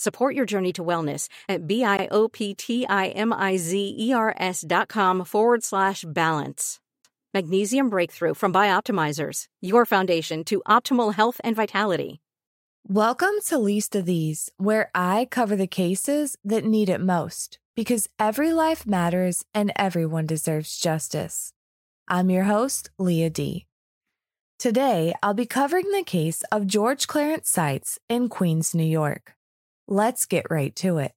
Support your journey to wellness at B-I-O-P-T-I-M-I-Z-E-R-S dot com forward slash balance. Magnesium Breakthrough from Bioptimizers, your foundation to optimal health and vitality. Welcome to Least of These, where I cover the cases that need it most because every life matters and everyone deserves justice. I'm your host, Leah D. Today, I'll be covering the case of George Clarence Seitz in Queens, New York. Let's get right to it.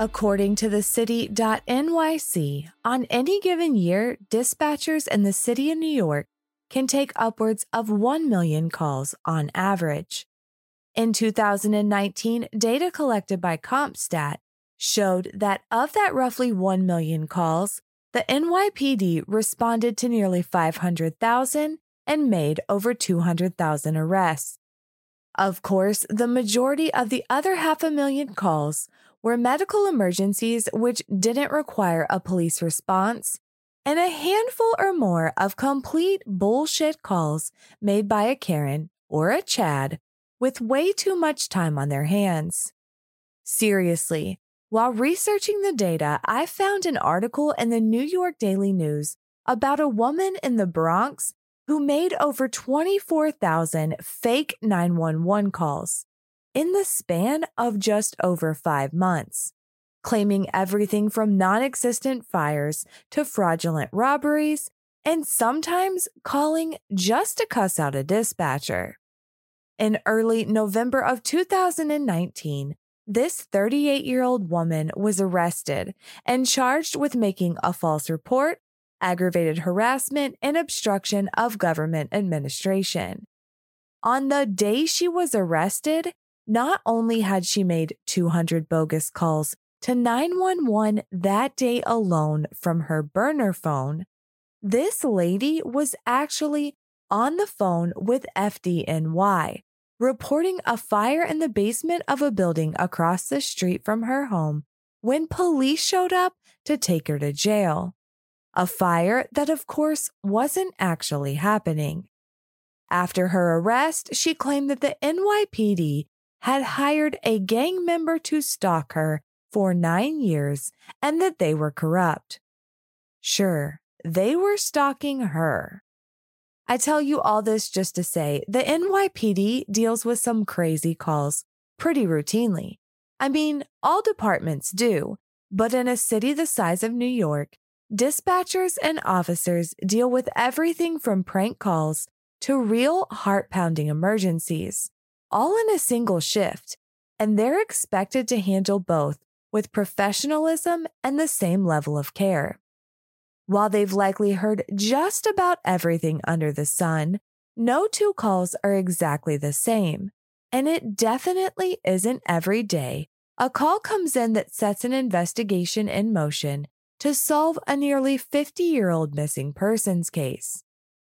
According to the city.nyc, on any given year, dispatchers in the city of New York can take upwards of 1 million calls on average. In 2019, data collected by CompStat showed that of that roughly 1 million calls, the NYPD responded to nearly 500,000 and made over 200,000 arrests. Of course, the majority of the other half a million calls were medical emergencies which didn't require a police response, and a handful or more of complete bullshit calls made by a Karen or a Chad with way too much time on their hands. Seriously, while researching the data, I found an article in the New York Daily News about a woman in the Bronx who made over 24,000 fake 911 calls in the span of just over five months, claiming everything from non existent fires to fraudulent robberies, and sometimes calling just to cuss out a dispatcher. In early November of 2019, this 38 year old woman was arrested and charged with making a false report, aggravated harassment, and obstruction of government administration. On the day she was arrested, not only had she made 200 bogus calls to 911 that day alone from her burner phone, this lady was actually on the phone with FDNY, reporting a fire in the basement of a building across the street from her home when police showed up to take her to jail. A fire that, of course, wasn't actually happening. After her arrest, she claimed that the NYPD had hired a gang member to stalk her for nine years and that they were corrupt. Sure, they were stalking her. I tell you all this just to say the NYPD deals with some crazy calls pretty routinely. I mean, all departments do, but in a city the size of New York, dispatchers and officers deal with everything from prank calls to real heart pounding emergencies all in a single shift, and they're expected to handle both with professionalism and the same level of care. While they've likely heard just about everything under the sun, no two calls are exactly the same, and it definitely isn't every day a call comes in that sets an investigation in motion to solve a nearly 50 year old missing persons case.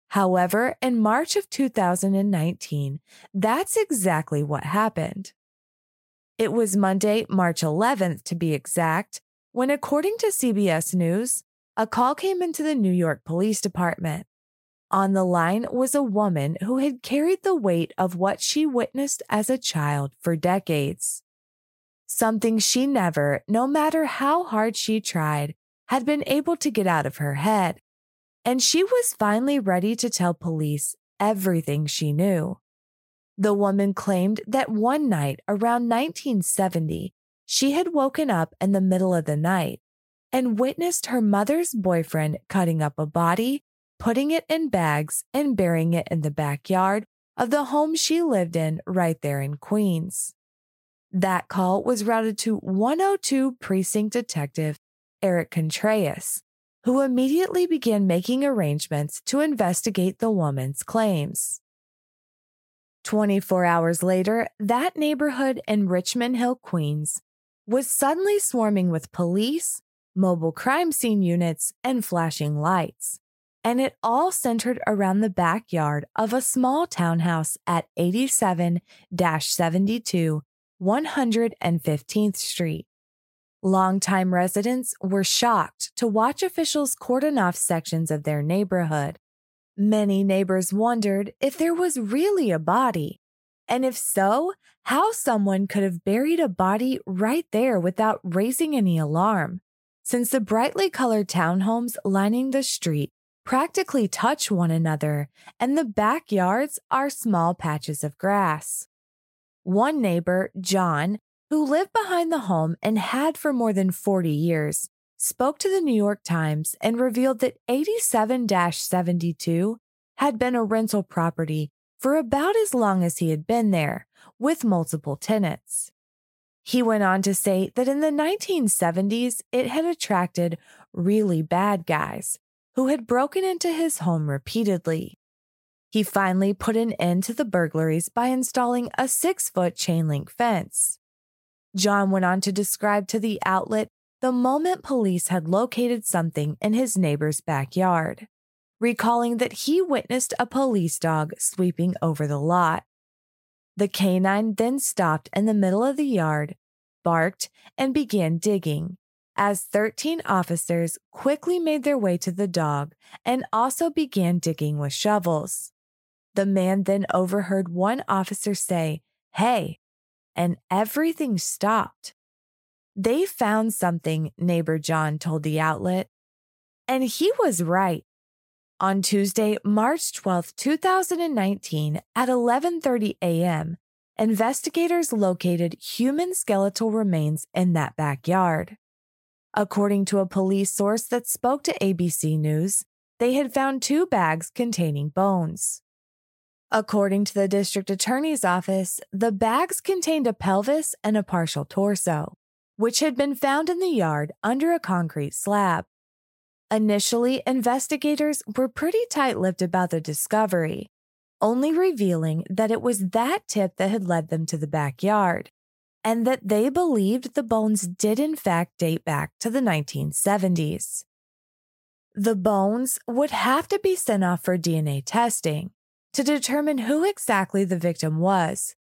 However, in March of 2019, that's exactly what happened. It was Monday, March 11th to be exact, when, according to CBS News, a call came into the New York Police Department. On the line was a woman who had carried the weight of what she witnessed as a child for decades. Something she never, no matter how hard she tried, had been able to get out of her head. And she was finally ready to tell police everything she knew. The woman claimed that one night around 1970, she had woken up in the middle of the night and witnessed her mother's boyfriend cutting up a body, putting it in bags, and burying it in the backyard of the home she lived in right there in Queens. That call was routed to 102 Precinct Detective Eric Contreras, who immediately began making arrangements to investigate the woman's claims. 24 hours later, that neighborhood in Richmond Hill, Queens, was suddenly swarming with police, mobile crime scene units, and flashing lights. And it all centered around the backyard of a small townhouse at 87 72 115th Street. Longtime residents were shocked to watch officials cordon off sections of their neighborhood. Many neighbors wondered if there was really a body, and if so, how someone could have buried a body right there without raising any alarm, since the brightly colored townhomes lining the street practically touch one another, and the backyards are small patches of grass. One neighbor, John, who lived behind the home and had for more than 40 years, spoke to the New York Times and revealed that 87 72 had been a rental property for about as long as he had been there, with multiple tenants. He went on to say that in the 1970s, it had attracted really bad guys who had broken into his home repeatedly. He finally put an end to the burglaries by installing a six foot chain link fence. John went on to describe to the outlet the moment police had located something in his neighbor's backyard, recalling that he witnessed a police dog sweeping over the lot. The canine then stopped in the middle of the yard, barked, and began digging, as 13 officers quickly made their way to the dog and also began digging with shovels. The man then overheard one officer say, Hey, and everything stopped. They found something, neighbor John told the outlet. And he was right. On Tuesday, March 12, 2019, at 11:30 a.m., investigators located human skeletal remains in that backyard. According to a police source that spoke to ABC News, they had found two bags containing bones. According to the district attorney's office, the bags contained a pelvis and a partial torso, which had been found in the yard under a concrete slab. Initially, investigators were pretty tight lipped about the discovery, only revealing that it was that tip that had led them to the backyard, and that they believed the bones did in fact date back to the 1970s. The bones would have to be sent off for DNA testing, to determine who exactly the victim was,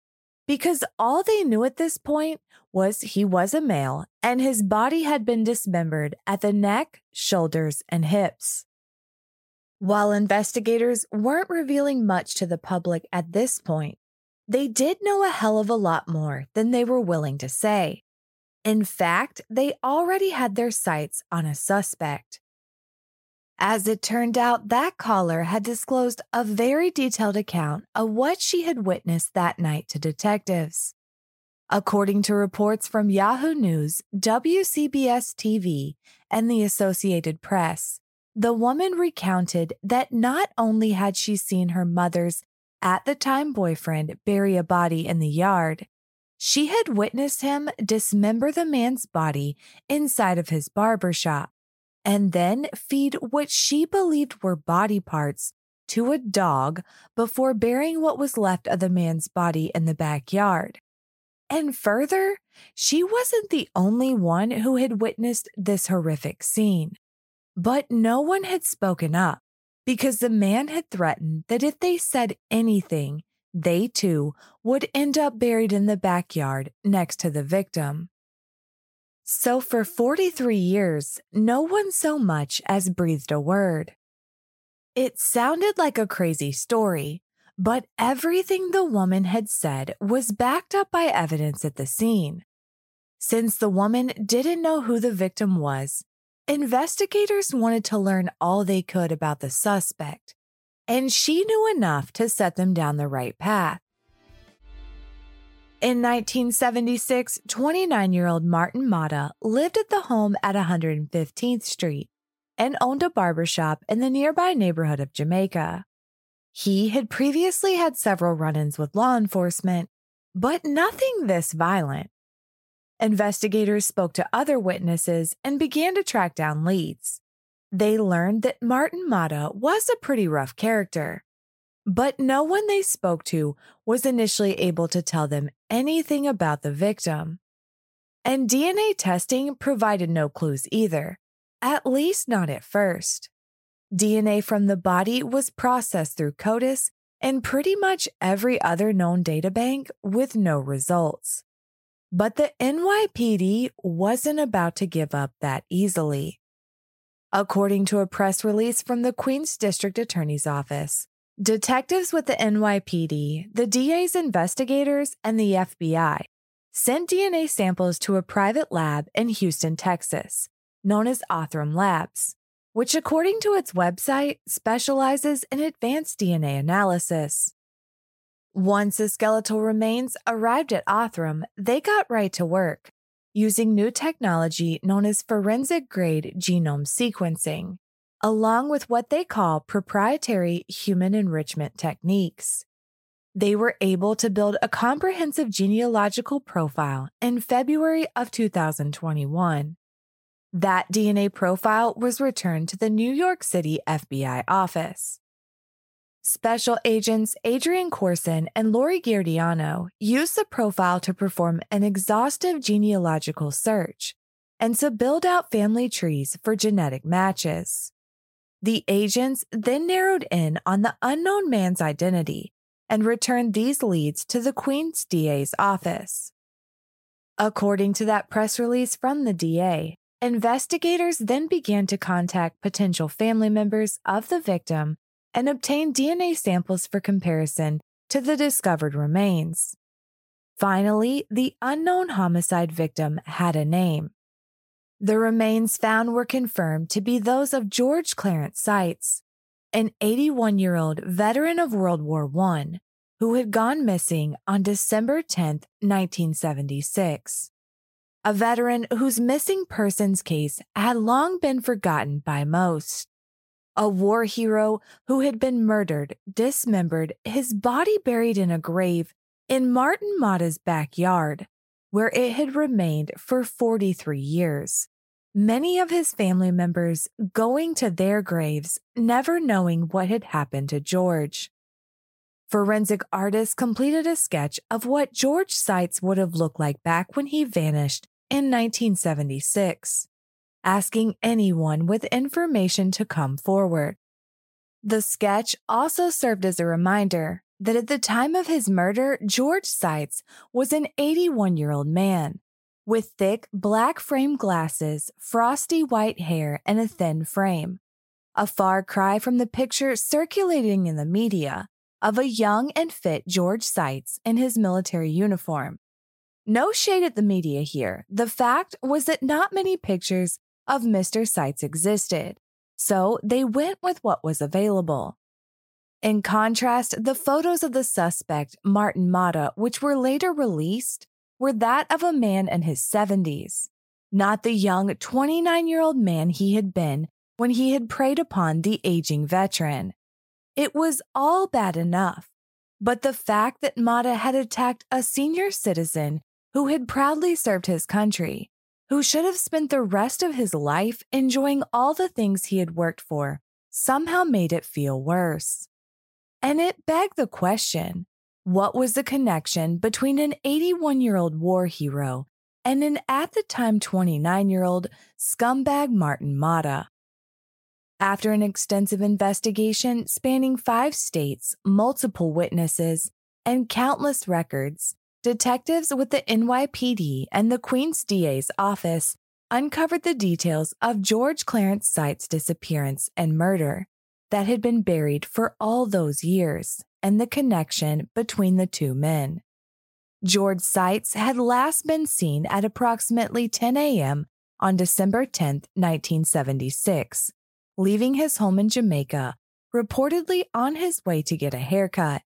because all they knew at this point was he was a male and his body had been dismembered at the neck, shoulders, and hips. While investigators weren't revealing much to the public at this point, they did know a hell of a lot more than they were willing to say. In fact, they already had their sights on a suspect. As it turned out, that caller had disclosed a very detailed account of what she had witnessed that night to detectives. According to reports from Yahoo News, WCBS TV, and the Associated Press, the woman recounted that not only had she seen her mother's at the time boyfriend bury a body in the yard, she had witnessed him dismember the man's body inside of his barber shop and then feed what she believed were body parts to a dog before burying what was left of the man's body in the backyard. And further, she wasn't the only one who had witnessed this horrific scene. But no one had spoken up because the man had threatened that if they said anything, they too would end up buried in the backyard next to the victim. So for 43 years, no one so much as breathed a word. It sounded like a crazy story, but everything the woman had said was backed up by evidence at the scene. Since the woman didn't know who the victim was, investigators wanted to learn all they could about the suspect, and she knew enough to set them down the right path. In 1976, 29 year old Martin Mata lived at the home at 115th Street and owned a barbershop in the nearby neighborhood of Jamaica. He had previously had several run ins with law enforcement, but nothing this violent. Investigators spoke to other witnesses and began to track down leads. They learned that Martin Mata was a pretty rough character, but no one they spoke to was initially able to tell them anything about the victim. And DNA testing provided no clues either, at least not at first. DNA from the body was processed through CODIS and pretty much every other known databank with no results. But the NYPD wasn't about to give up that easily. According to a press release from the Queens District Attorney's Office, detectives with the NYPD, the DA's investigators, and the FBI sent DNA samples to a private lab in Houston, Texas, known as Othram Labs which, according to its website, specializes in advanced DNA analysis. Once the skeletal remains arrived at Othram, they got right to work, using new technology known as forensic grade genome sequencing, along with what they call proprietary human enrichment techniques. They were able to build a comprehensive genealogical profile in February of 2021 that DNA profile was returned to the New York City FBI office. Special agents Adrian Corson and Lori Giordano used the profile to perform an exhaustive genealogical search and to build out family trees for genetic matches. The agents then narrowed in on the unknown man's identity and returned these leads to the Queen's DA's office. According to that press release from the DA, Investigators then began to contact potential family members of the victim and obtain DNA samples for comparison to the discovered remains. Finally, the unknown homicide victim had a name. The remains found were confirmed to be those of George Clarence Seitz, an 81 year old veteran of World War I who had gone missing on December 10, 1976 a veteran whose missing persons case had long been forgotten by most. A war hero who had been murdered, dismembered, his body buried in a grave in Martin Mata's backyard, where it had remained for 43 years. Many of his family members going to their graves, never knowing what had happened to George. Forensic artists completed a sketch of what George Seitz would have looked like back when he vanished in 1976, asking anyone with information to come forward. The sketch also served as a reminder that at the time of his murder, George Seitz was an 81 year old man with thick black frame glasses, frosty white hair, and a thin frame. A far cry from the picture circulating in the media of a young and fit George Seitz in his military uniform no shade at the media here. The fact was that not many pictures of Mr. Seitz existed, so they went with what was available. In contrast, the photos of the suspect, Martin Mata, which were later released, were that of a man in his 70s, not the young 29 year old man he had been when he had preyed upon the aging veteran. It was all bad enough, but the fact that Mata had attacked a senior citizen who had proudly served his country, who should have spent the rest of his life enjoying all the things he had worked for, somehow made it feel worse. And it begged the question what was the connection between an 81 year old war hero and an at the time 29 year old scumbag Martin Mata? After an extensive investigation spanning five states, multiple witnesses, and countless records, detectives with the NYPD and the Queen's DA's office uncovered the details of George Clarence Seitz's disappearance and murder that had been buried for all those years and the connection between the two men. George Seitz had last been seen at approximately 10 a.m. on December 10, 1976, leaving his home in Jamaica, reportedly on his way to get a haircut.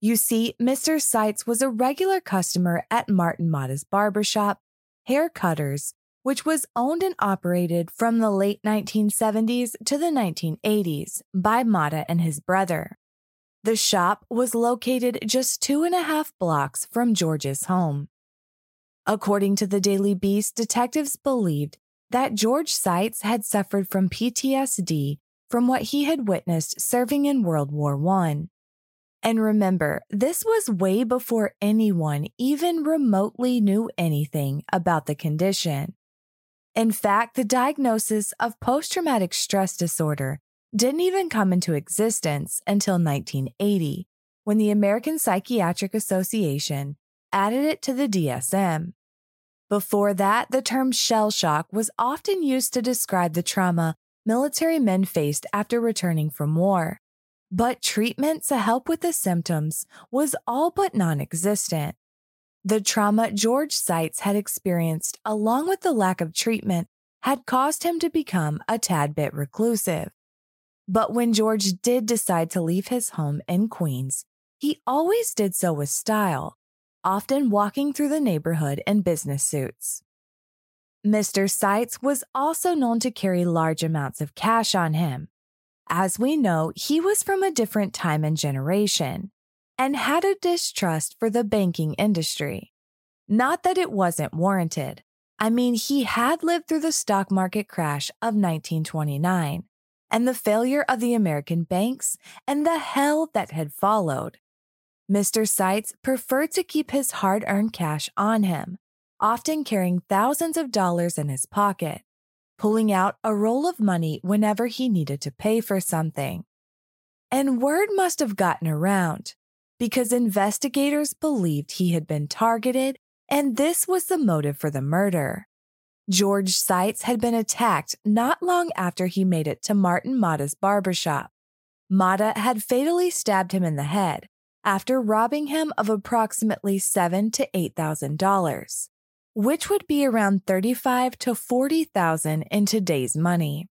You see, Mr. Seitz was a regular customer at Martin Mata's barbershop, Hair Cutters, which was owned and operated from the late 1970s to the 1980s by Mata and his brother. The shop was located just two and a half blocks from George's home. According to the Daily Beast, detectives believed that George Seitz had suffered from PTSD from what he had witnessed serving in World War I. And remember, this was way before anyone even remotely knew anything about the condition. In fact, the diagnosis of post traumatic stress disorder didn't even come into existence until 1980, when the American Psychiatric Association added it to the DSM. Before that, the term shell shock was often used to describe the trauma military men faced after returning from war. But treatment to help with the symptoms was all but non existent. The trauma George Seitz had experienced, along with the lack of treatment, had caused him to become a tad bit reclusive. But when George did decide to leave his home in Queens, he always did so with style, often walking through the neighborhood in business suits. Mr. Seitz was also known to carry large amounts of cash on him. As we know, he was from a different time and generation and had a distrust for the banking industry. Not that it wasn't warranted. I mean, he had lived through the stock market crash of 1929 and the failure of the American banks and the hell that had followed. Mr. Seitz preferred to keep his hard earned cash on him, often carrying thousands of dollars in his pocket, pulling out a roll of money whenever he needed to pay for something. And word must have gotten around because investigators believed he had been targeted and this was the motive for the murder. George Seitz had been attacked not long after he made it to Martin Mata's barbershop. Mata had fatally stabbed him in the head after robbing him of approximately seven to eight thousand dollars, which would be around thirty-five to forty thousand in today's money.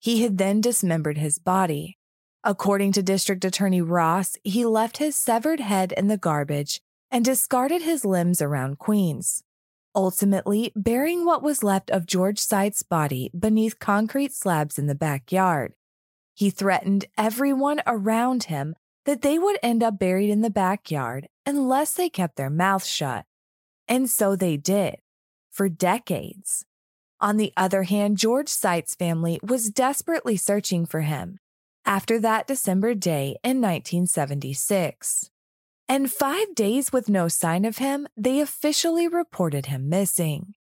He had then dismembered his body. According to District Attorney Ross, he left his severed head in the garbage and discarded his limbs around Queens ultimately burying what was left of George Seitz's body beneath concrete slabs in the backyard. He threatened everyone around him that they would end up buried in the backyard unless they kept their mouths shut. And so they did, for decades. On the other hand, George Seitz's family was desperately searching for him after that December day in 1976 and five days with no sign of him, they officially reported him missing.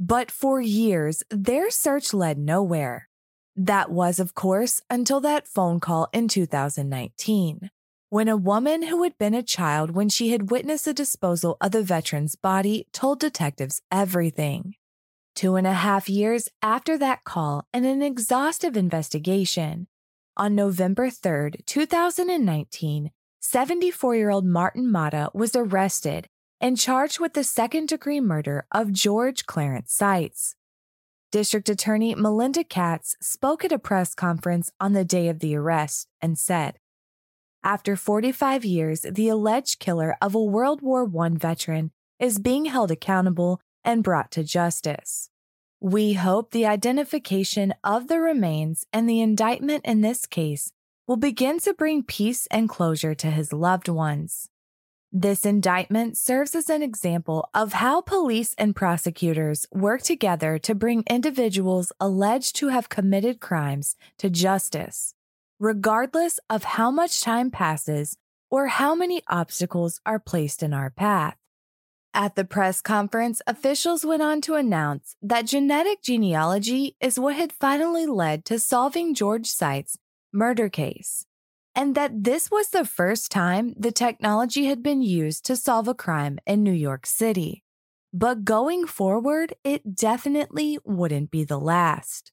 But for years, their search led nowhere. That was, of course, until that phone call in 2019, when a woman who had been a child when she had witnessed the disposal of the veteran's body told detectives everything. Two and a half years after that call and an exhaustive investigation, on November 3, 2019, 74 year old Martin Mata was arrested and charged with the second degree murder of George Clarence Seitz. District Attorney Melinda Katz spoke at a press conference on the day of the arrest and said, After 45 years, the alleged killer of a World War I veteran is being held accountable and brought to justice. We hope the identification of the remains and the indictment in this case will begin to bring peace and closure to his loved ones. This indictment serves as an example of how police and prosecutors work together to bring individuals alleged to have committed crimes to justice, regardless of how much time passes or how many obstacles are placed in our path. At the press conference, officials went on to announce that genetic genealogy is what had finally led to solving George Seitz's murder case, and that this was the first time the technology had been used to solve a crime in New York City. But going forward, it definitely wouldn't be the last.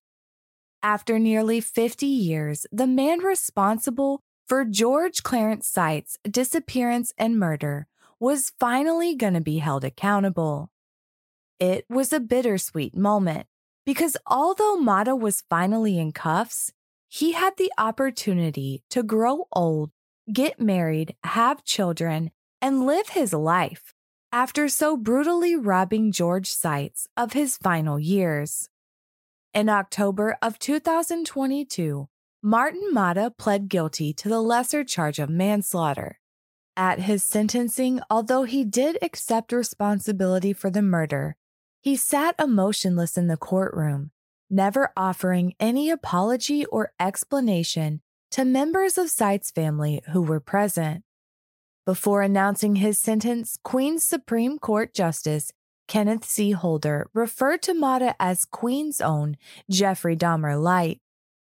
After nearly 50 years, the man responsible for George Clarence Seitz' disappearance and murder was finally going to be held accountable. It was a bittersweet moment because although Mata was finally in cuffs, he had the opportunity to grow old, get married, have children, and live his life after so brutally robbing George Seitz of his final years. In October of 2022, Martin Mata pled guilty to the lesser charge of manslaughter. At his sentencing, although he did accept responsibility for the murder, he sat emotionless in the courtroom, never offering any apology or explanation to members of Seitz' family who were present. Before announcing his sentence, Queens Supreme Court Justice Kenneth C. Holder referred to Mata as Queen's own Jeffrey Dahmer Light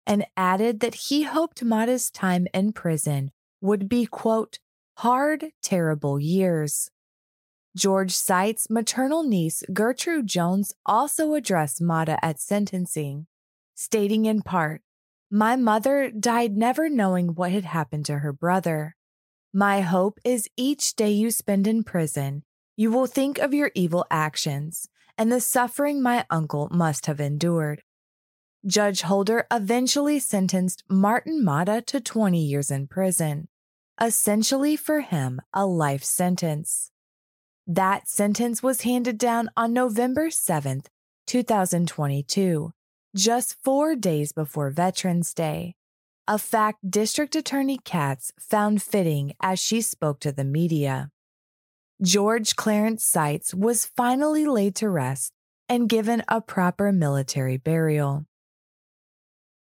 and added that he hoped Mata's time in prison would be, quote, hard, terrible years. George Seitz' maternal niece, Gertrude Jones, also addressed Mata at sentencing, stating in part, My mother died never knowing what had happened to her brother. My hope is each day you spend in prison, you will think of your evil actions and the suffering my uncle must have endured. Judge Holder eventually sentenced Martin Mata to 20 years in prison, essentially for him a life sentence. That sentence was handed down on November 7th, 2022, just four days before Veterans Day, a fact District Attorney Katz found fitting as she spoke to the media. George Clarence Seitz was finally laid to rest and given a proper military burial.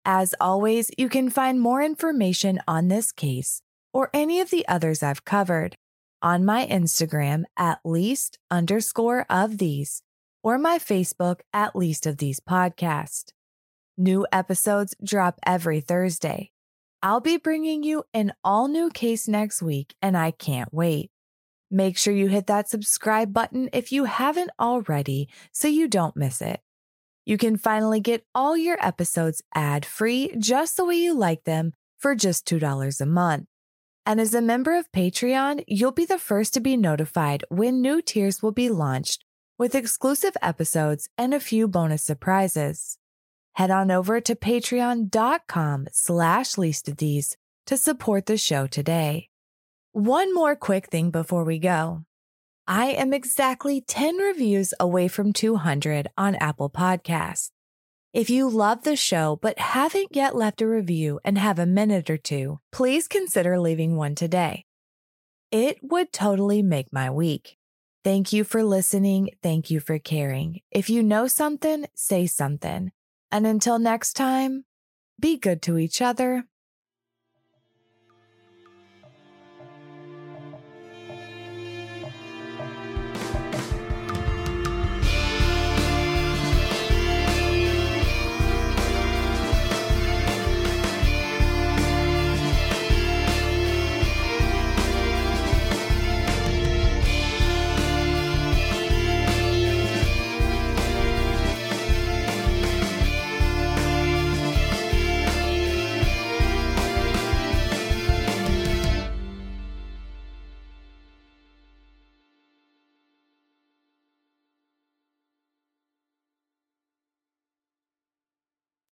As always, you can find more information on this case or any of the others I've covered on my Instagram at least underscore of these or my Facebook at least of these podcast. New episodes drop every Thursday. I'll be bringing you an all new case next week and I can't wait. Make sure you hit that subscribe button if you haven't already so you don't miss it. You can finally get all your episodes ad free just the way you like them for just $2 a month. And as a member of Patreon, you'll be the first to be notified when new tiers will be launched with exclusive episodes and a few bonus surprises. Head on over to patreon.com slash least of these to support the show today. One more quick thing before we go. I am exactly 10 reviews away from 200 on Apple Podcasts. If you love the show but haven't yet left a review and have a minute or two, please consider leaving one today. It would totally make my week. Thank you for listening. Thank you for caring. If you know something, say something. And until next time, be good to each other